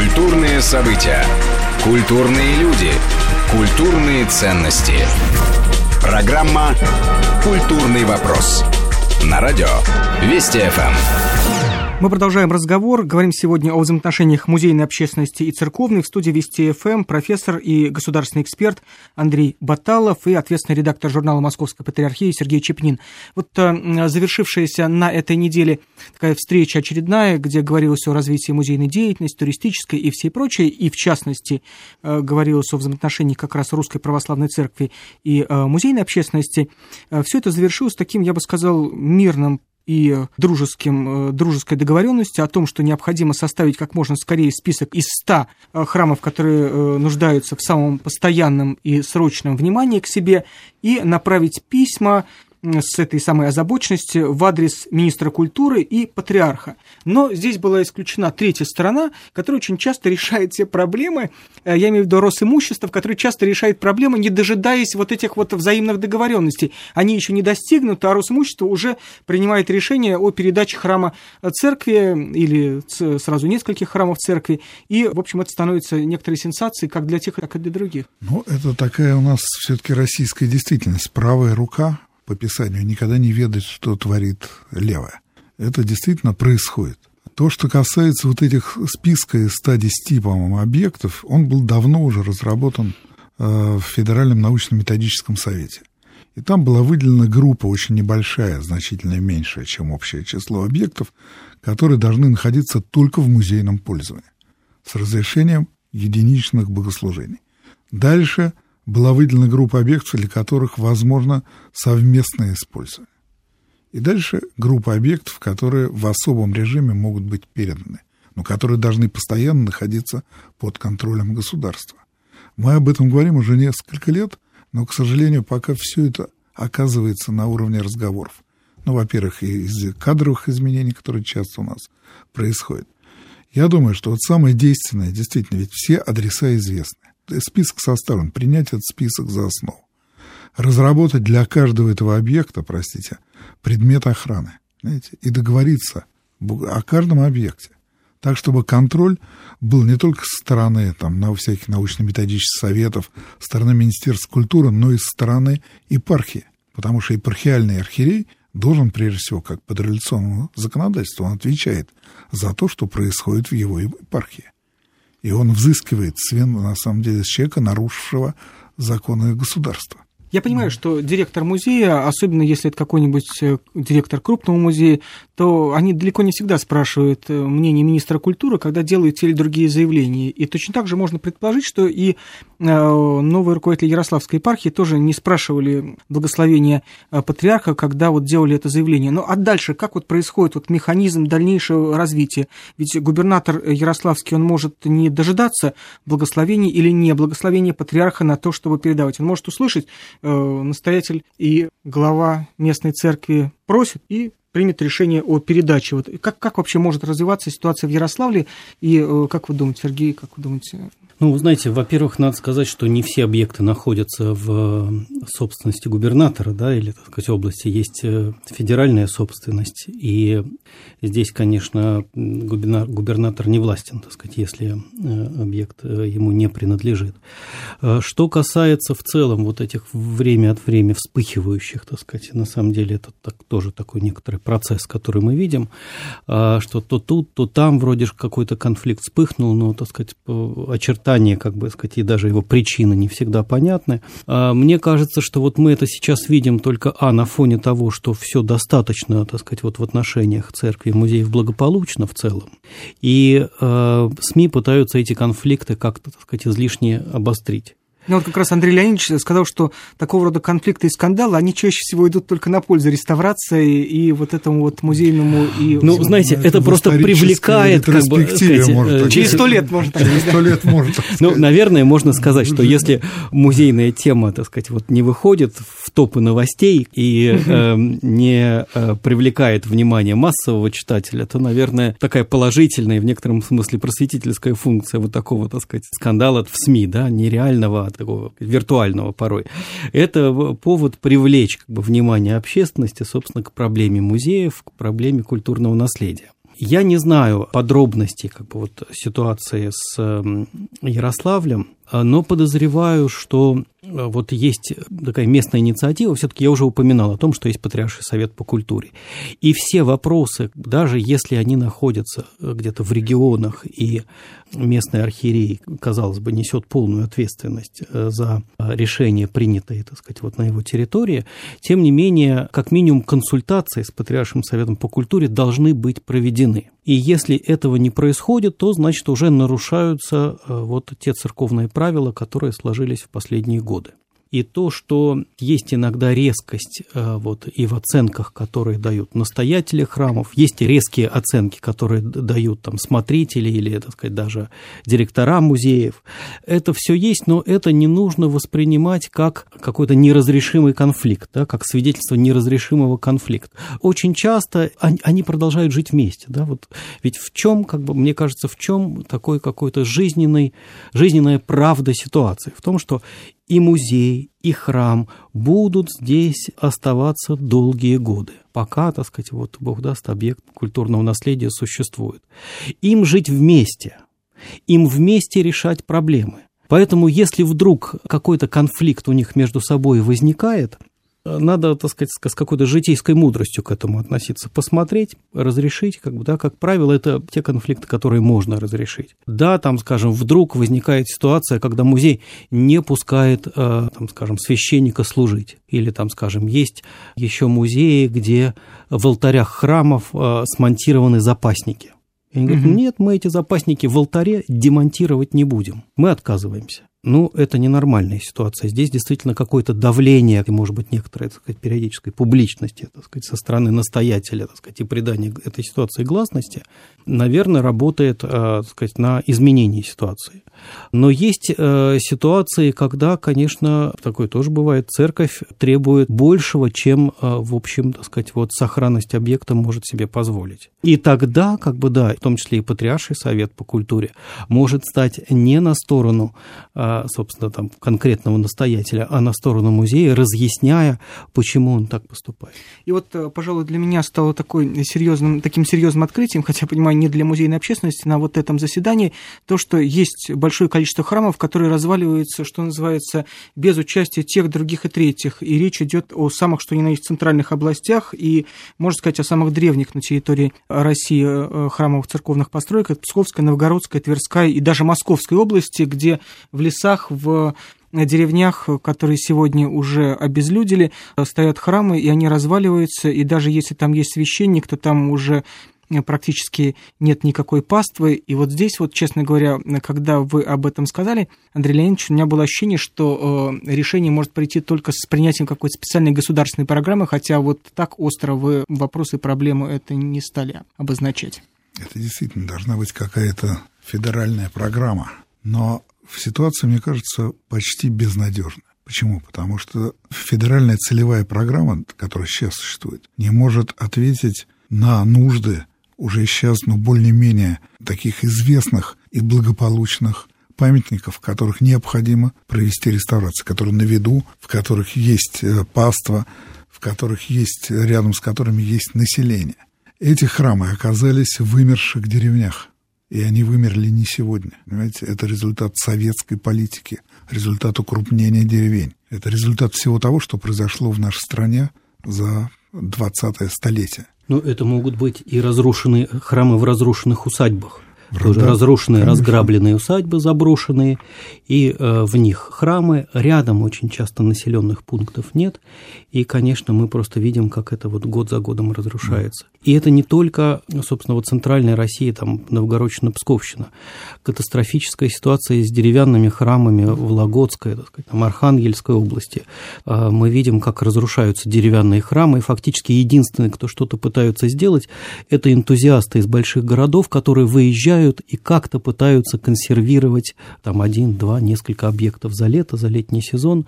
Культурные события. Культурные люди. Культурные ценности. Программа «Культурный вопрос». На радио Вести ФМ. Мы продолжаем разговор. Говорим сегодня о взаимоотношениях музейной общественности и церковной. В студии Вести ФМ профессор и государственный эксперт Андрей Баталов и ответственный редактор журнала Московской патриархии Сергей Чепнин. Вот э, завершившаяся на этой неделе такая встреча очередная, где говорилось о развитии музейной деятельности, туристической и всей прочей, и в частности э, говорилось о взаимоотношениях как раз Русской Православной Церкви и э, музейной общественности. Все это завершилось таким, я бы сказал, мирным и дружеским, э, дружеской договоренности о том, что необходимо составить как можно скорее список из 100 э, храмов, которые э, нуждаются в самом постоянном и срочном внимании к себе, и направить письма с этой самой озабоченностью в адрес министра культуры и патриарха. Но здесь была исключена третья сторона, которая очень часто решает все проблемы, э, я имею в виду Росимущество, который часто решает проблемы, не дожидаясь вот этих вот взаимных договоренностей. Они еще не достигнуты, а Росимущество уже принимает решение о передаче храма церкви или сразу нескольких храмов церкви. И, в общем, это становится некоторой сенсацией как для тех, так и для других. Ну, это такая у нас все-таки российская действительность. Правая рука по Писанию никогда не ведает, что творит левое. Это действительно происходит. То, что касается вот этих списка из 110, по-моему, объектов, он был давно уже разработан э, в Федеральном научно-методическом совете. И там была выделена группа очень небольшая, значительно меньшая, чем общее число объектов, которые должны находиться только в музейном пользовании с разрешением единичных богослужений. Дальше – была выделена группа объектов, для которых возможно совместное использование. И дальше группа объектов, которые в особом режиме могут быть переданы, но которые должны постоянно находиться под контролем государства. Мы об этом говорим уже несколько лет, но, к сожалению, пока все это оказывается на уровне разговоров. Ну, во-первых, из кадровых изменений, которые часто у нас происходят. Я думаю, что вот самое действенное, действительно, ведь все адреса известны список составлен, принять этот список за основу. Разработать для каждого этого объекта, простите, предмет охраны, знаете, и договориться о каждом объекте. Так, чтобы контроль был не только со стороны там, на всяких научно-методических советов, со стороны Министерства культуры, но и со стороны епархии. Потому что епархиальный архиерей должен, прежде всего, как по традиционному законодательству, он отвечает за то, что происходит в его епархии. И он взыскивает с на самом деле, с человека, нарушившего законы государства. Я понимаю, что директор музея, особенно если это какой-нибудь э, директор крупного музея, то они далеко не всегда спрашивают э, мнение министра культуры, когда делают те или другие заявления. И точно так же можно предположить, что и э, новые руководители Ярославской епархии тоже не спрашивали благословения патриарха, когда вот делали это заявление. Ну а дальше, как вот происходит вот механизм дальнейшего развития? Ведь губернатор Ярославский, он может не дожидаться благословения или не благословения патриарха на то, чтобы передавать. Он может услышать настоятель и глава местной церкви просит и примет решение о передаче. Вот как, как вообще может развиваться ситуация в Ярославле? И э, как вы думаете, Сергей, как вы думаете, ну, знаете, во-первых, надо сказать, что не все объекты находятся в собственности губернатора, да, или, так сказать, области. Есть э, федеральная собственность, и здесь, конечно, губернатор не властен, так сказать, если э, объект э, ему не принадлежит. Что касается в целом вот этих время от времени вспыхивающих, так сказать, на самом деле это так, тоже такой некоторый процесс, который мы видим, что то тут, то там вроде какой-то конфликт вспыхнул, но, так сказать, очертания очертания, как бы сказать, и даже его причины не всегда понятны. А мне кажется, что вот мы это сейчас видим только, а, на фоне того, что все достаточно, так сказать, вот в отношениях церкви и музеев благополучно в целом, и э, СМИ пытаются эти конфликты как-то, так сказать, излишне обострить. Ну, вот как раз Андрей Леонидович сказал, что такого рода конфликты и скандалы, они чаще всего идут только на пользу реставрации и вот этому вот музейному и... Ну, знаете, это, это просто привлекает... Как бы, сказать, может, э, через сто лет, может Через сто лет может Ну, наверное, можно сказать, что если музейная тема, так сказать, вот не выходит в топы новостей и э, не э, привлекает внимание массового читателя, то, наверное, такая положительная, в некотором смысле просветительская функция вот такого, так сказать, скандала в СМИ, да, нереального, такого виртуального порой, это повод привлечь как бы, внимание общественности, собственно, к проблеме музеев, к проблеме культурного наследия. Я не знаю подробностей как бы, вот, ситуации с Ярославлем, но подозреваю, что Э, вот есть такая местная инициатива, все-таки я уже упоминал о том, что есть Патриарший совет по культуре. И все вопросы, даже если они находятся э, где-то в регионах, и местный архиерей, казалось бы, несет полную ответственность э, за решение, принятое, так сказать, вот на его территории, тем не менее, как минимум консультации с Патриаршим советом по культуре должны быть проведены. И если этого не происходит, то, значит, уже нарушаются вот те церковные правила, которые сложились в последние годы. И то, что есть иногда резкость э, вот, и в оценках, которые дают настоятели храмов, есть резкие оценки, которые дают там, смотрители или, так сказать, даже директора музеев. Это все есть, но это не нужно воспринимать как какой-то неразрешимый конфликт, да, как свидетельство неразрешимого конфликта. Очень часто они продолжают жить вместе. Да, вот, ведь в чем, как бы, мне кажется, в чем такой какой-то жизненный, жизненная правда ситуации? В том, что и музей, и храм будут здесь оставаться долгие годы, пока, так сказать, вот Бог даст, объект культурного наследия существует. Им жить вместе, им вместе решать проблемы. Поэтому, если вдруг какой-то конфликт у них между собой возникает, надо, так сказать, с какой-то житейской мудростью к этому относиться, посмотреть, разрешить, как бы, да, как правило, это те конфликты, которые можно разрешить. Да, там, скажем, вдруг возникает ситуация, когда музей не пускает, э, там, скажем, священника служить, или там, скажем, есть еще музеи, где в алтарях храмов э, смонтированы запасники. И они говорят, нет, мы эти запасники в алтаре демонтировать не будем, мы отказываемся. Ну, это ненормальная ситуация. Здесь действительно какое-то давление, может быть, некоторой, так сказать, периодической публичности, так сказать, со стороны настоятеля, так сказать, и придания этой ситуации гласности, наверное, работает, э, так сказать, на изменение ситуации. Но есть э, ситуации, когда, конечно, такое тоже бывает, церковь требует большего, чем, э, в общем, так сказать, вот сохранность объекта может себе позволить. И тогда, как бы, да, в том числе и Патриарший совет по культуре может стать не на сторону собственно, там, конкретного настоятеля, а на сторону музея, разъясняя, почему он так поступает. И вот, э, пожалуй, для меня стало такой серьезным, таким серьезным открытием, хотя, понимаю, не для музейной общественности, на вот этом заседании, то, что есть большое количество храмов, которые разваливаются, что называется, без участия тех, других и третьих. И речь идет о самых, что ни на есть, центральных областях и, можно сказать, о самых древних на территории России э, храмовых церковных построек. Это Псковская, Новгородская, Тверская и даже Московской области, где в лесах лесах, в деревнях, которые сегодня уже обезлюдили, стоят храмы, и они разваливаются, и даже если там есть священник, то там уже практически нет никакой паствы. И вот здесь, вот, честно говоря, когда вы об этом сказали, Андрей Леонидович, у меня было ощущение, что э, решение может прийти только с принятием какой-то специальной государственной программы, хотя вот так остро вы вопросы и проблемы это не стали обозначать. Это действительно должна быть какая-то федеральная программа. Но ситуация, мне кажется, почти безнадежна. Почему? Потому что федеральная целевая программа, которая сейчас существует, не может ответить на нужды уже сейчас, ну, более-менее таких известных и благополучных памятников, в которых необходимо провести реставрацию, которые на виду, в которых есть э, паства, в которых есть, рядом с которыми есть население. Эти храмы оказались в вымерших деревнях. И они вымерли не сегодня. Понимаете, это результат советской политики, результат укрупнения деревень. Это результат всего того, что произошло в нашей стране за 20-е столетие. Ну, это могут быть и разрушенные храмы в разрушенных усадьбах тоже разрушенные, конечно. разграбленные усадьбы заброшенные, и э, в них храмы, рядом очень часто населенных пунктов нет, и, конечно, мы просто видим, как это вот год за годом разрушается. Да. И это не только, собственно, вот центральная Россия, там, Новгородщина-Псковщина, катастрофическая ситуация с деревянными храмами в Логодской, так сказать, там, Архангельской области. Э, мы видим, как разрушаются деревянные храмы, и фактически единственные, кто что-то пытаются сделать, это энтузиасты из больших городов, которые выезжают изучают и как-то пытаются консервировать там один, два, несколько объектов за лето, за летний сезон,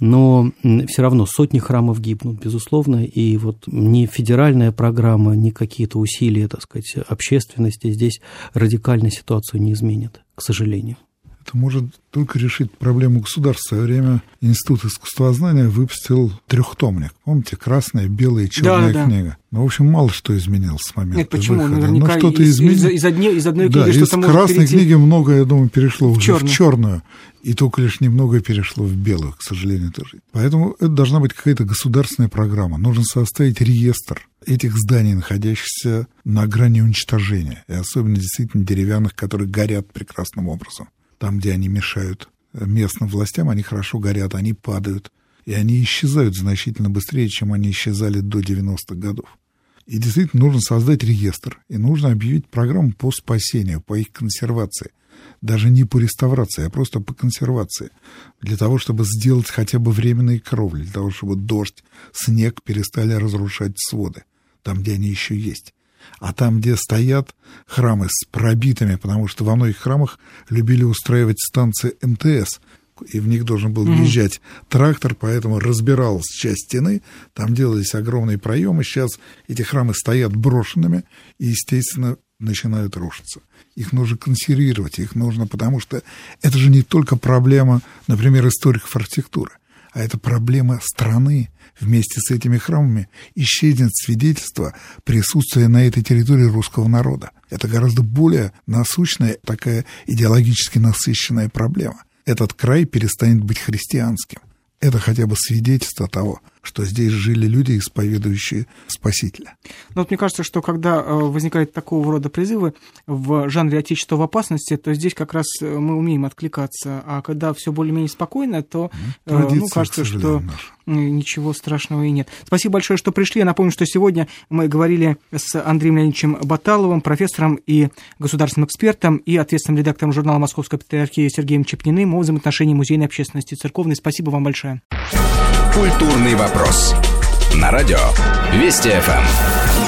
но все равно сотни храмов гибнут, безусловно, и вот ни федеральная программа, ни какие-то усилия, так сказать, общественности здесь радикально ситуацию не изменят, к сожалению. Это может только решить проблему государства. В свое время Институт искусствознания выпустил трехтомник. Помните, красная, белая и черная да, книга. Да. Ну, в общем, мало что изменилось с момента Нет, почему? выхода. Наверняка Но что-то из, изменилось. Из, из, одни, из одной книги да, что-то из красной перейти... книги много, я думаю, перешло в уже черную. в черную. И только лишь немного перешло в белую, к сожалению, тоже. Поэтому это должна быть какая-то государственная программа. Нужно составить реестр этих зданий, находящихся на грани уничтожения. И особенно действительно деревянных, которые горят прекрасным образом. Там, где они мешают местным властям, они хорошо горят, они падают. И они исчезают значительно быстрее, чем они исчезали до 90-х годов. И действительно нужно создать реестр, и нужно объявить программу по спасению, по их консервации. Даже не по реставрации, а просто по консервации. Для того, чтобы сделать хотя бы временные кровли, для того, чтобы дождь, снег перестали разрушать своды, там, где они еще есть. А там, где стоят храмы с пробитыми, потому что во многих храмах любили устраивать станции МТС, и в них должен был въезжать mm-hmm. трактор, поэтому разбиралась часть стены, там делались огромные проемы, сейчас эти храмы стоят брошенными и, естественно, начинают рушиться. Их нужно консервировать, их нужно, потому что это же не только проблема, например, историков архитектуры, а это проблема страны. Вместе с этими храмами исчезнет свидетельство присутствия на этой территории русского народа. Это гораздо более насущная, такая идеологически насыщенная проблема этот край перестанет быть христианским. Это хотя бы свидетельство того, что здесь жили люди, исповедующие Спасителя. Ну вот мне кажется, что когда э, возникают такого рода призывы в жанре «Отечество в опасности», то здесь как раз э, мы умеем откликаться, а когда все более-менее спокойно, то ну, Традиция, ну, кажется, что наша. ничего страшного и нет. Спасибо большое, что пришли. Я напомню, что сегодня мы говорили с Андреем Леонидовичем Баталовым, профессором и государственным экспертом и ответственным редактором журнала «Московская патриархия» Сергеем Чепниным о взаимоотношении музейной общественности и церковной. Спасибо вам большое. Культурный вопрос. На радио Вести ФМ.